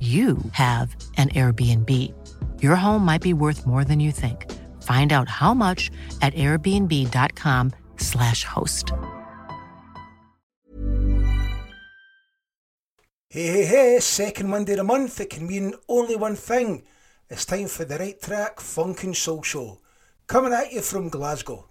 you have an Airbnb. Your home might be worth more than you think. Find out how much at airbnb.com/slash host. Hey, hey, hey, second Monday of the month, it can mean only one thing. It's time for the right track funk and soul show. Coming at you from Glasgow.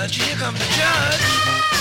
judge, here comes the judge.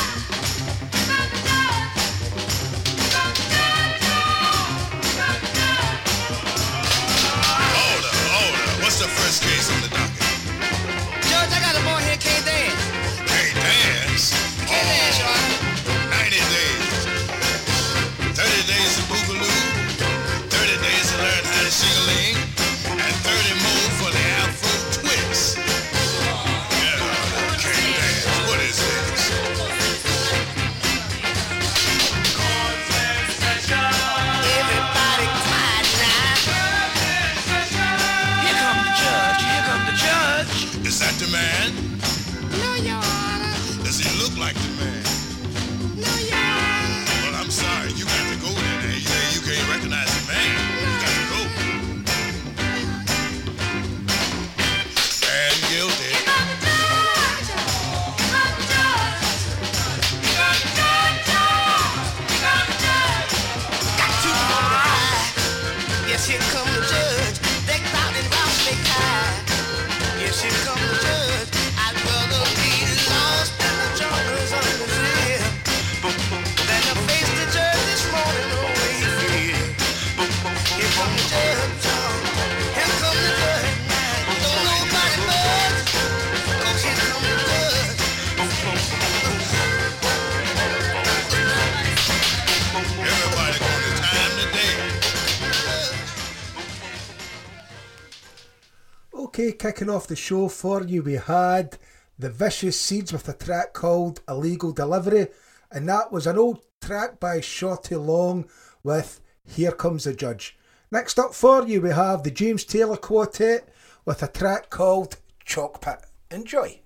kicking off the show for you, we had the Vicious Seeds with a track called Illegal Delivery, and that was an old track by Shorty Long with Here Comes the Judge. Next up for you, we have the James Taylor Quartet with a track called Chalk Pit. Enjoy.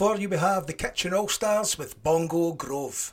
Before you we have the Kitchen All Stars with Bongo Grove.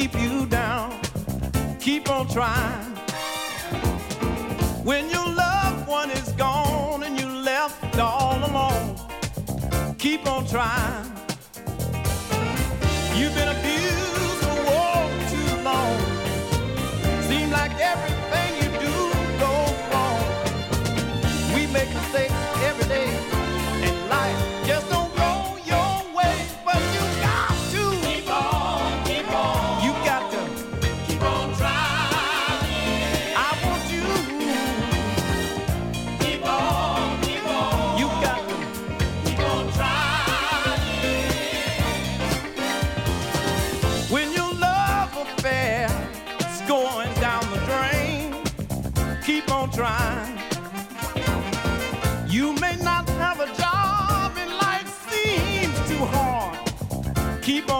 keep you down. Keep on trying. When your loved one is gone and you left all alone, keep on trying. You've been a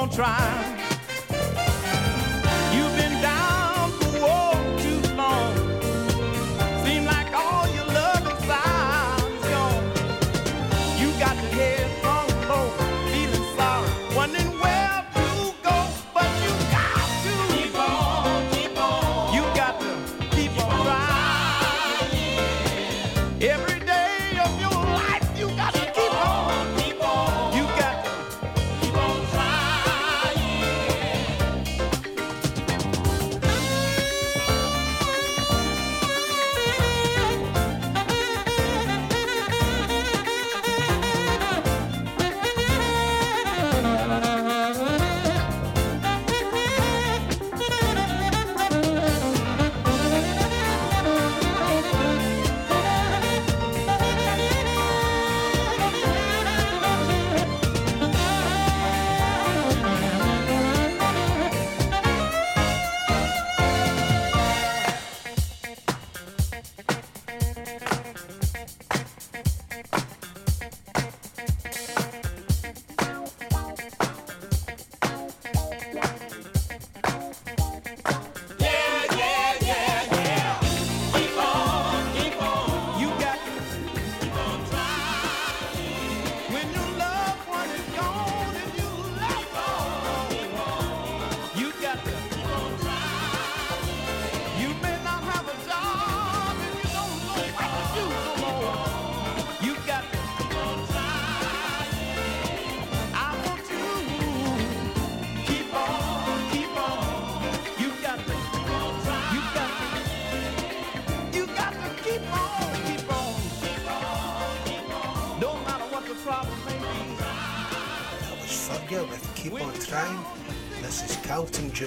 gonna try.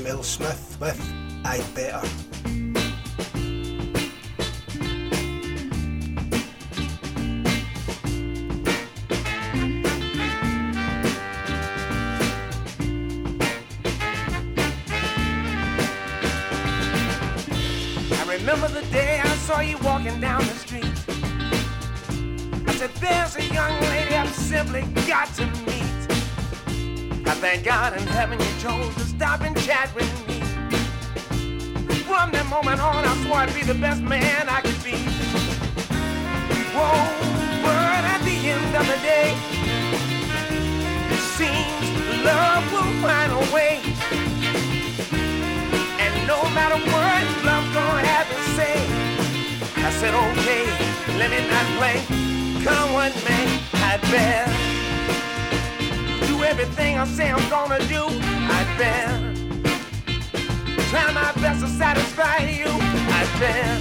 Carlton Smith said, okay, let me not play. Come what may, I'd better do everything I say I'm gonna do. I'd better try my best to satisfy you. I'd better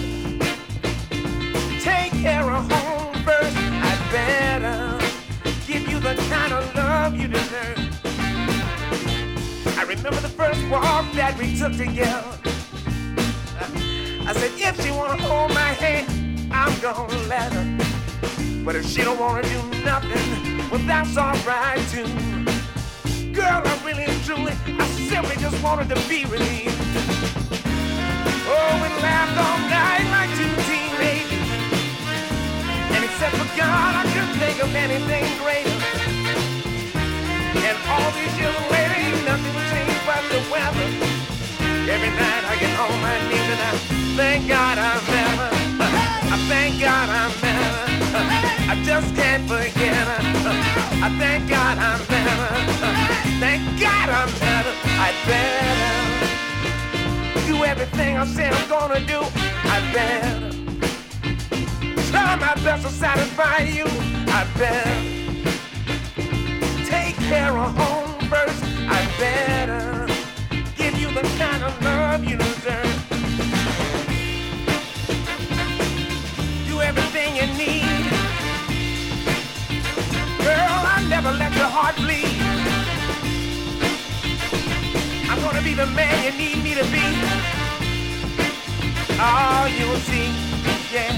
take care of home first. I'd better give you the kind of love you deserve. I remember the first walk that we took together. I said, if she wanna hold my hand, I'm gonna let her. But if she don't wanna do nothing, well that's alright too. Girl, I really and truly, I simply just wanted to be you. Oh, we laughed all night like two teenagers. And except for God, I couldn't think of anything greater. And all these years later, nothing changed but the weather. Every night I get on my knees and I thank God I'm better. I thank God I'm better. I just can't forget. I thank God I'm better. Thank God I'm better. I better do everything I say I'm gonna do. I better try my best to satisfy you. I better take care of home first. I better the kind of love you deserve. Do everything you need. Girl, I never let your heart bleed. I'm gonna be the man you need me to be. Oh, you'll see, yeah.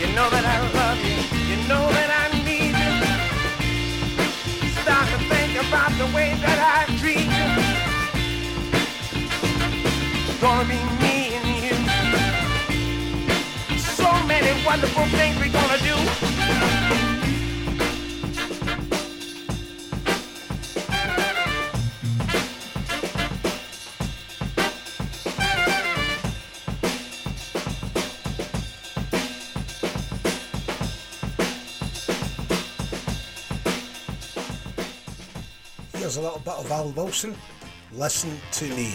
You know that I love you. You know that I need you. Start to think about the way that Gonna be me and you. So many wonderful things we're gonna do. Here's a little bit of Al Wilson. Listen to me.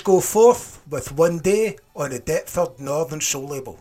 Go Forth with one day on the Deptford Northern Soul label.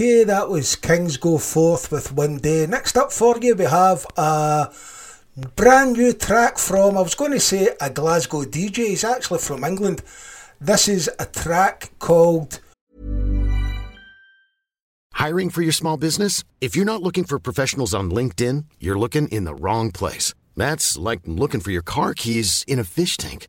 Okay, that was Kings Go Forth with one Day. Next up for you, we have a brand new track from, I was going to say a Glasgow DJ, he's actually from England. This is a track called. Hiring for your small business? If you're not looking for professionals on LinkedIn, you're looking in the wrong place. That's like looking for your car keys in a fish tank.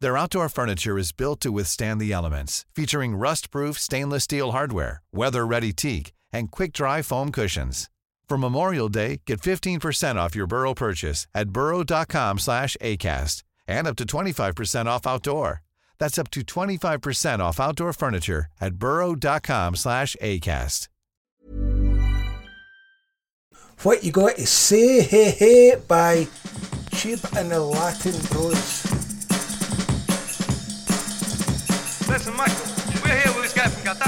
Their outdoor furniture is built to withstand the elements, featuring rust-proof stainless steel hardware, weather-ready teak, and quick-dry foam cushions. For Memorial Day, get 15% off your Burrow purchase at burrow.com slash ACAST and up to 25% off outdoor. That's up to 25% off outdoor furniture at burrow.com slash ACAST. What you got to say, hey, hey, by Tube and the Latin Bros. Listen, Michael, we're here with this guy from Cartagena.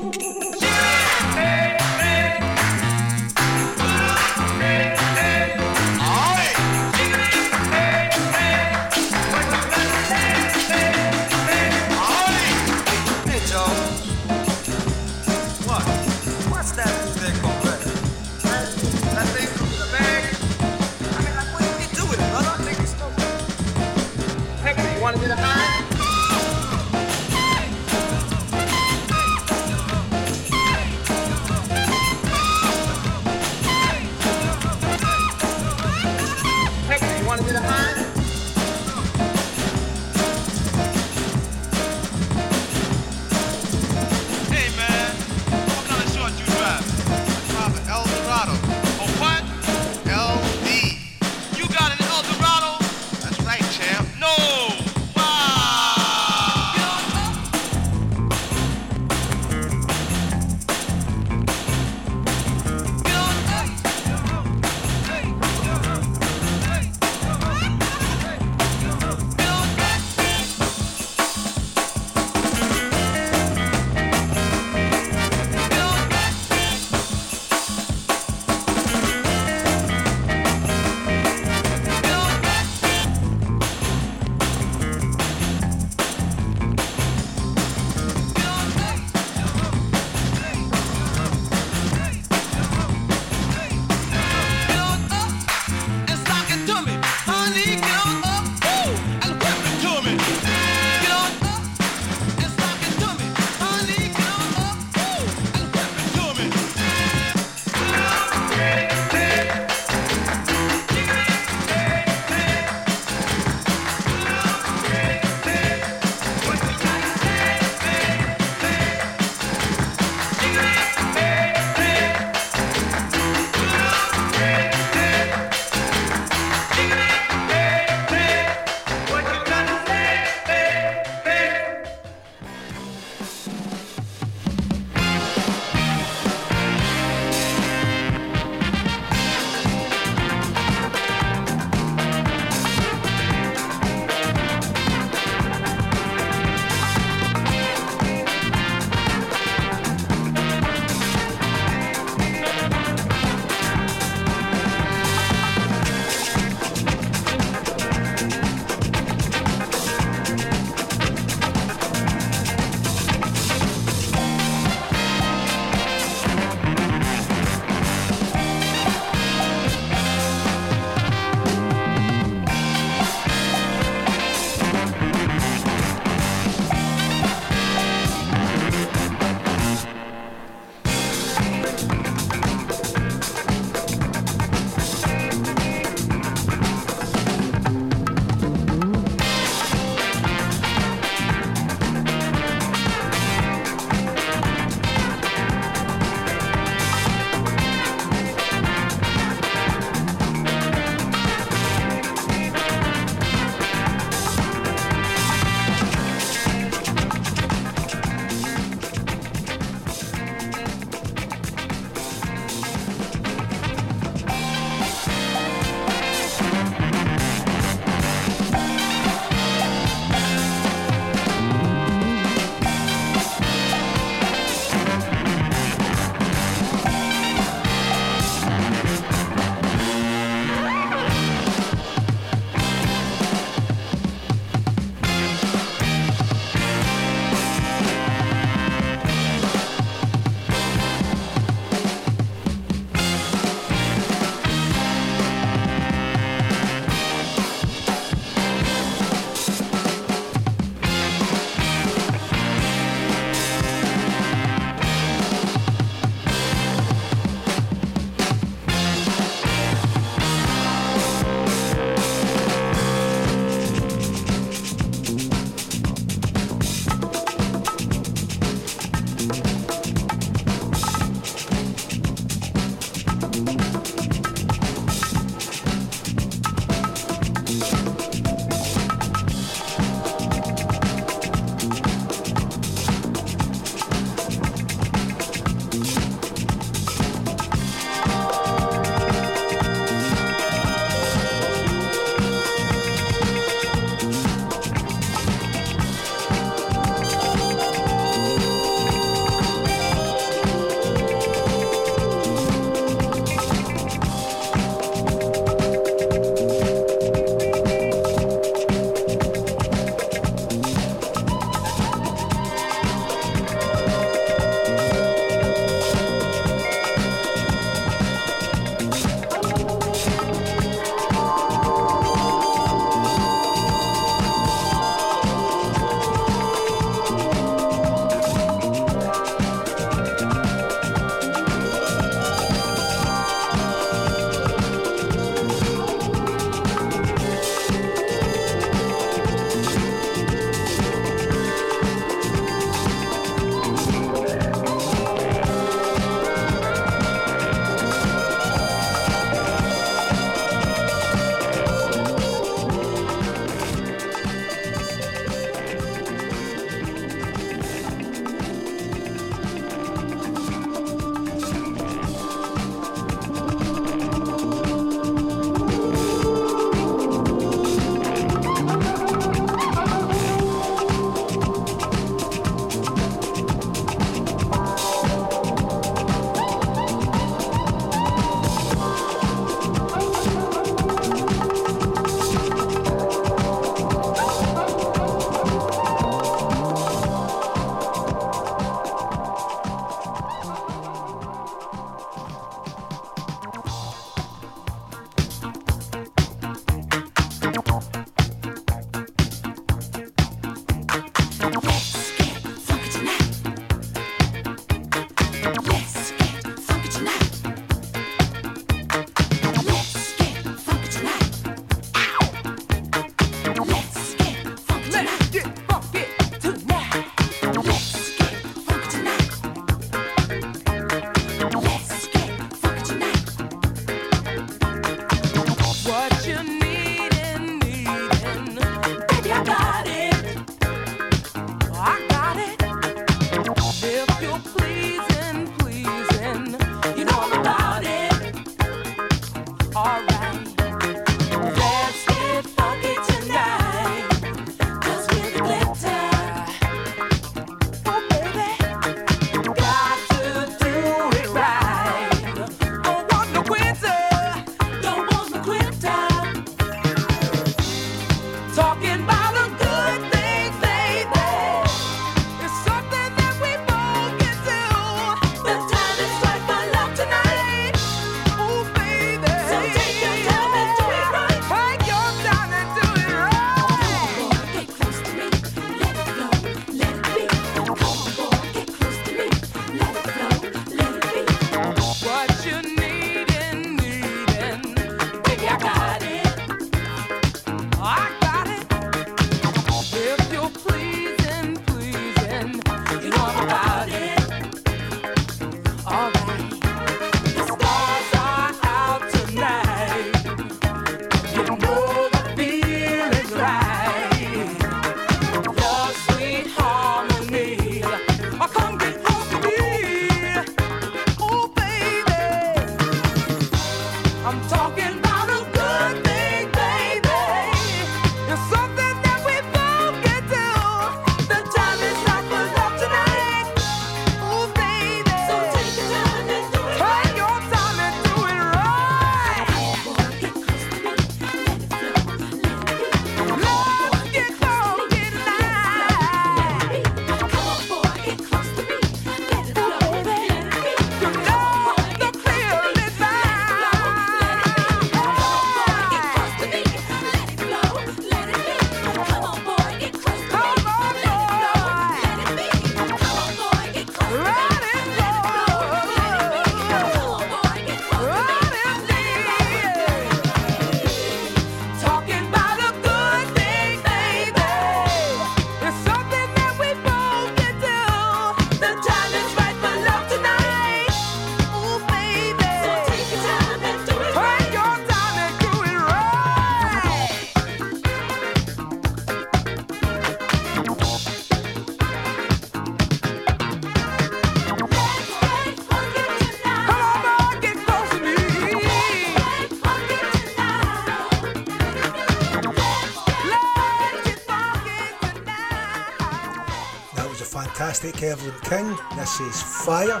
Fantastic Evelyn King. This is Fire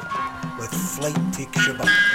with Flight Takes You Back.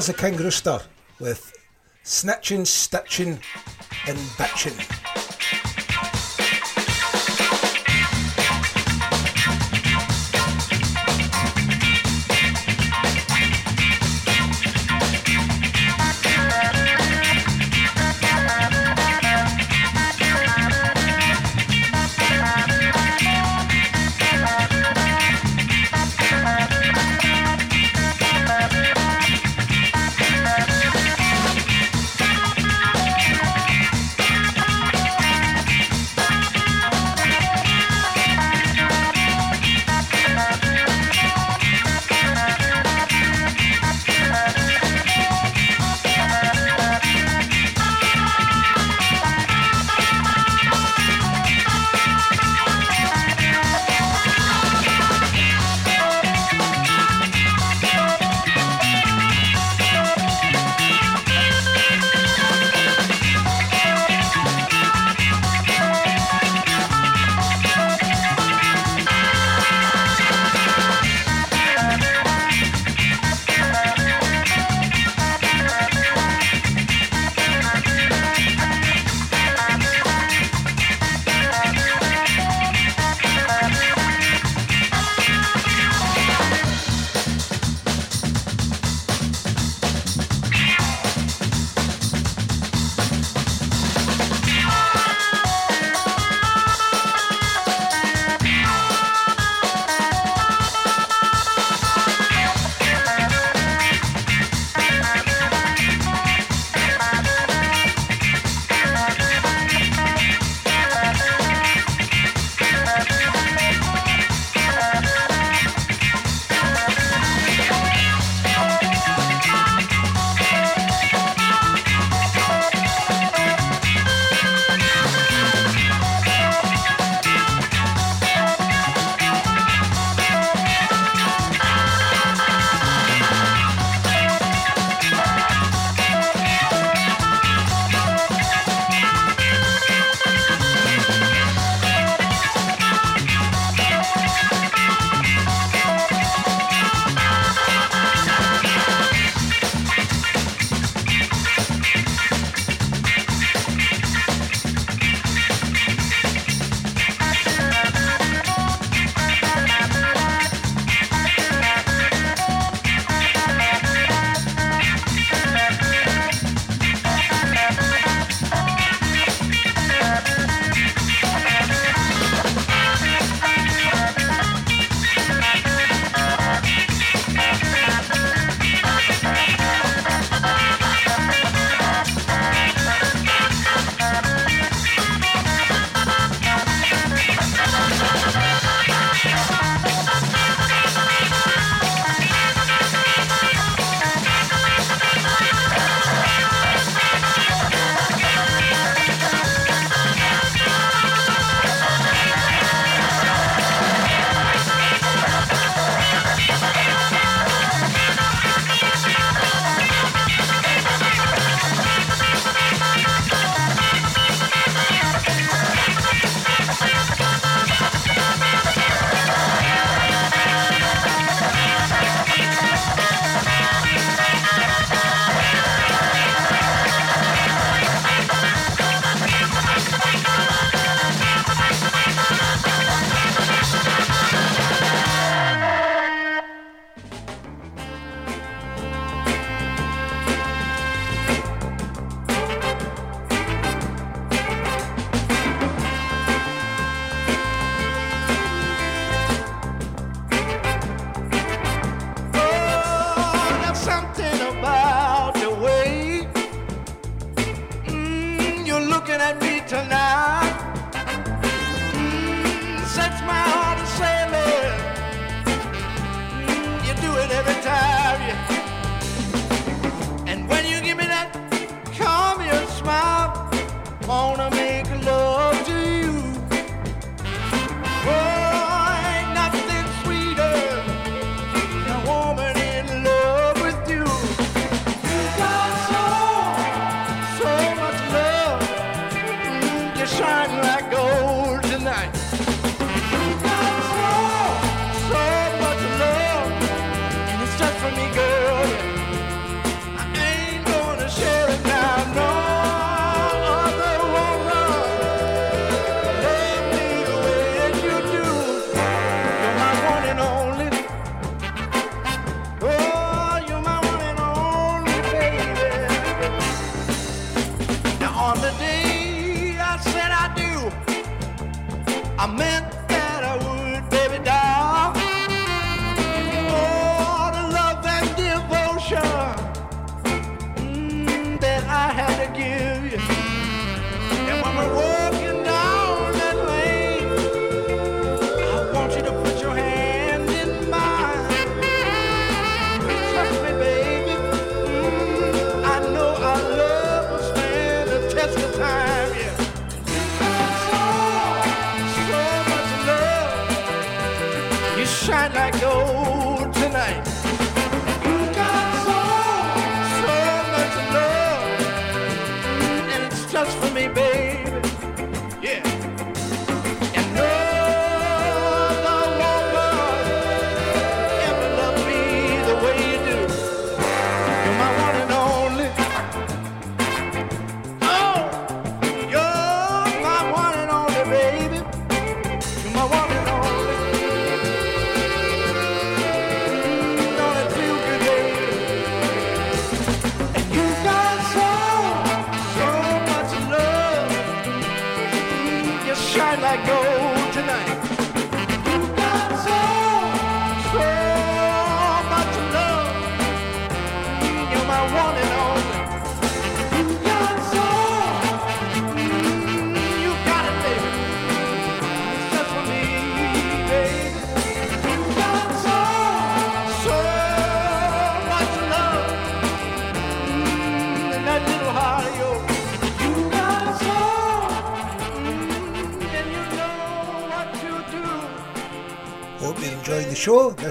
Here's the King Rooster with Snitching, Stitching and Bitching.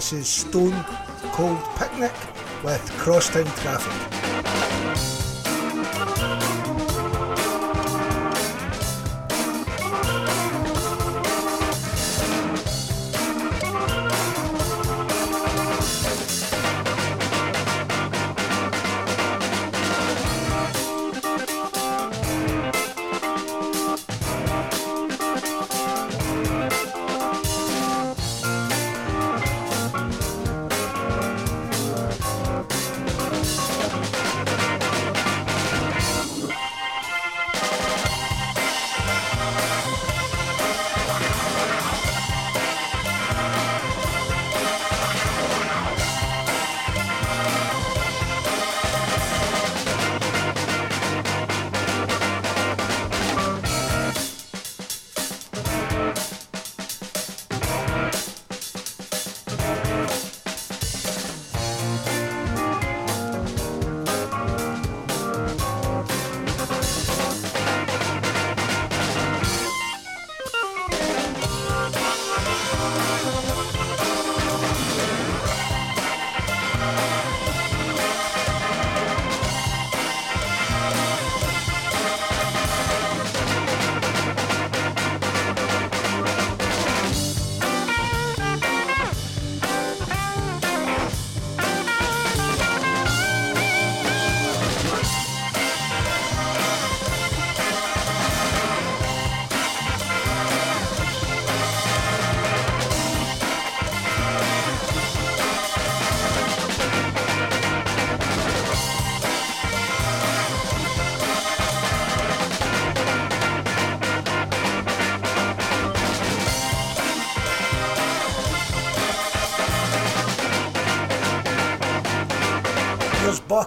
Mrs Stone Cold Picnic with Crosstown Traffic.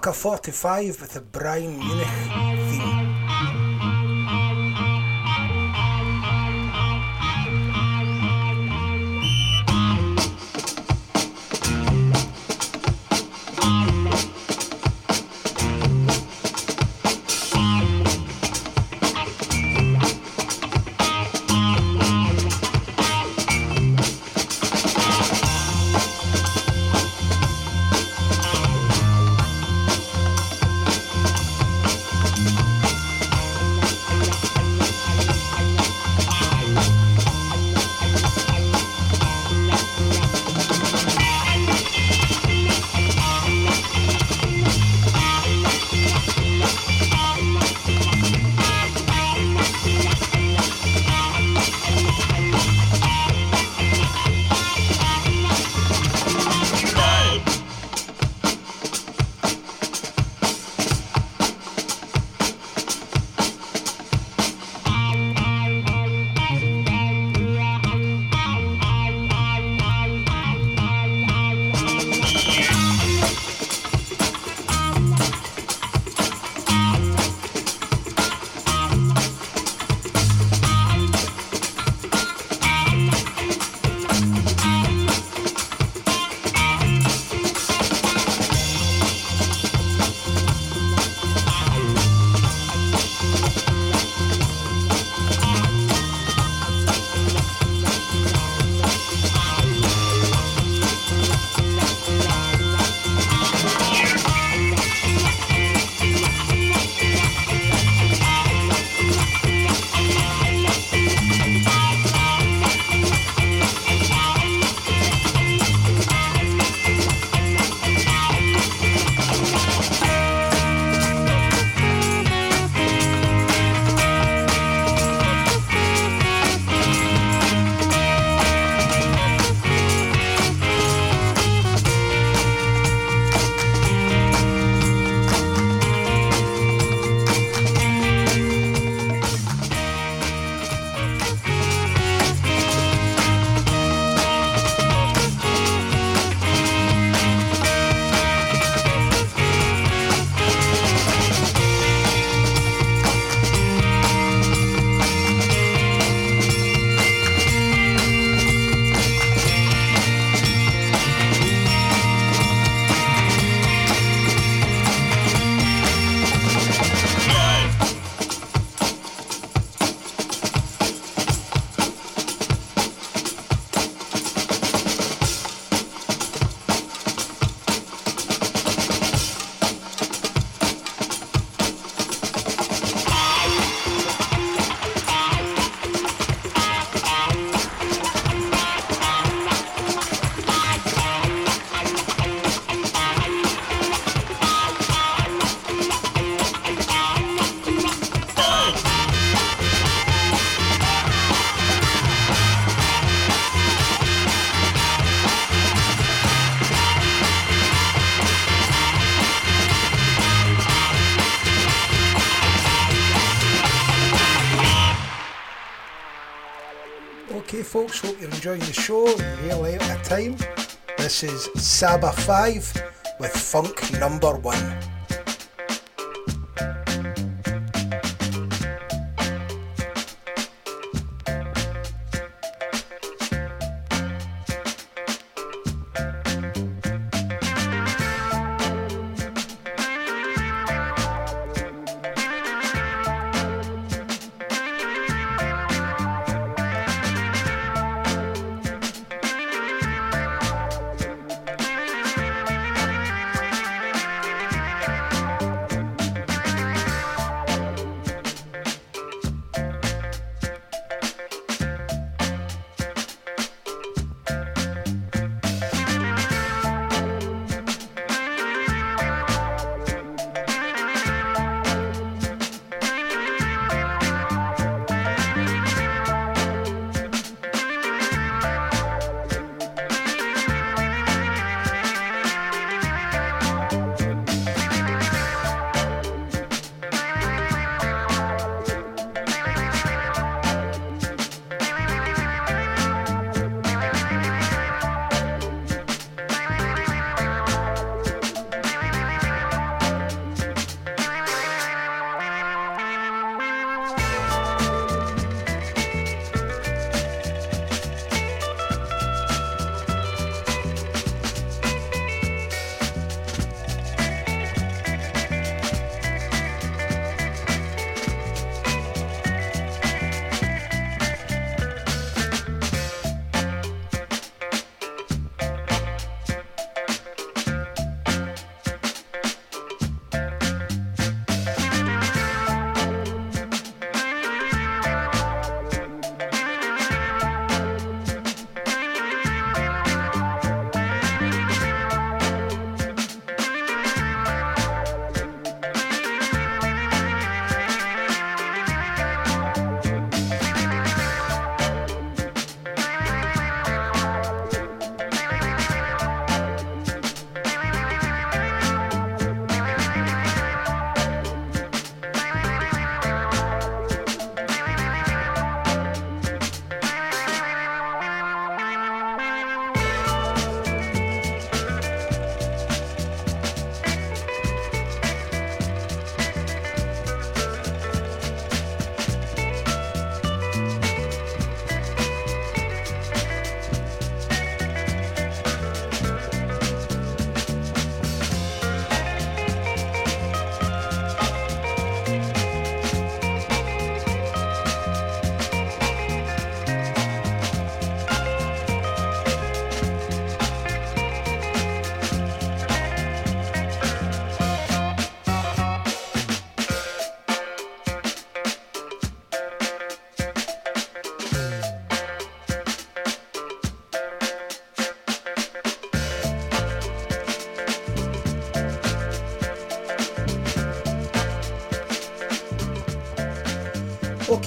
Waka 45 with a Brian Munich theme. Hope you're enjoying the show. Out of time. This is Saba 5 with Funk Number 1.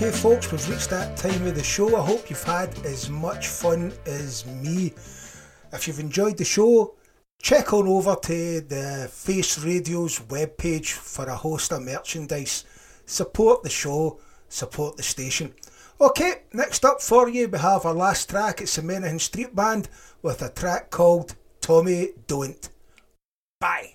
Okay, folks, we've reached that time of the show. I hope you've had as much fun as me. If you've enjoyed the show, check on over to the Face Radio's webpage for a host of merchandise. Support the show, support the station. Okay, next up for you, we have our last track. It's the Menahan Street Band with a track called Tommy Don't. Bye.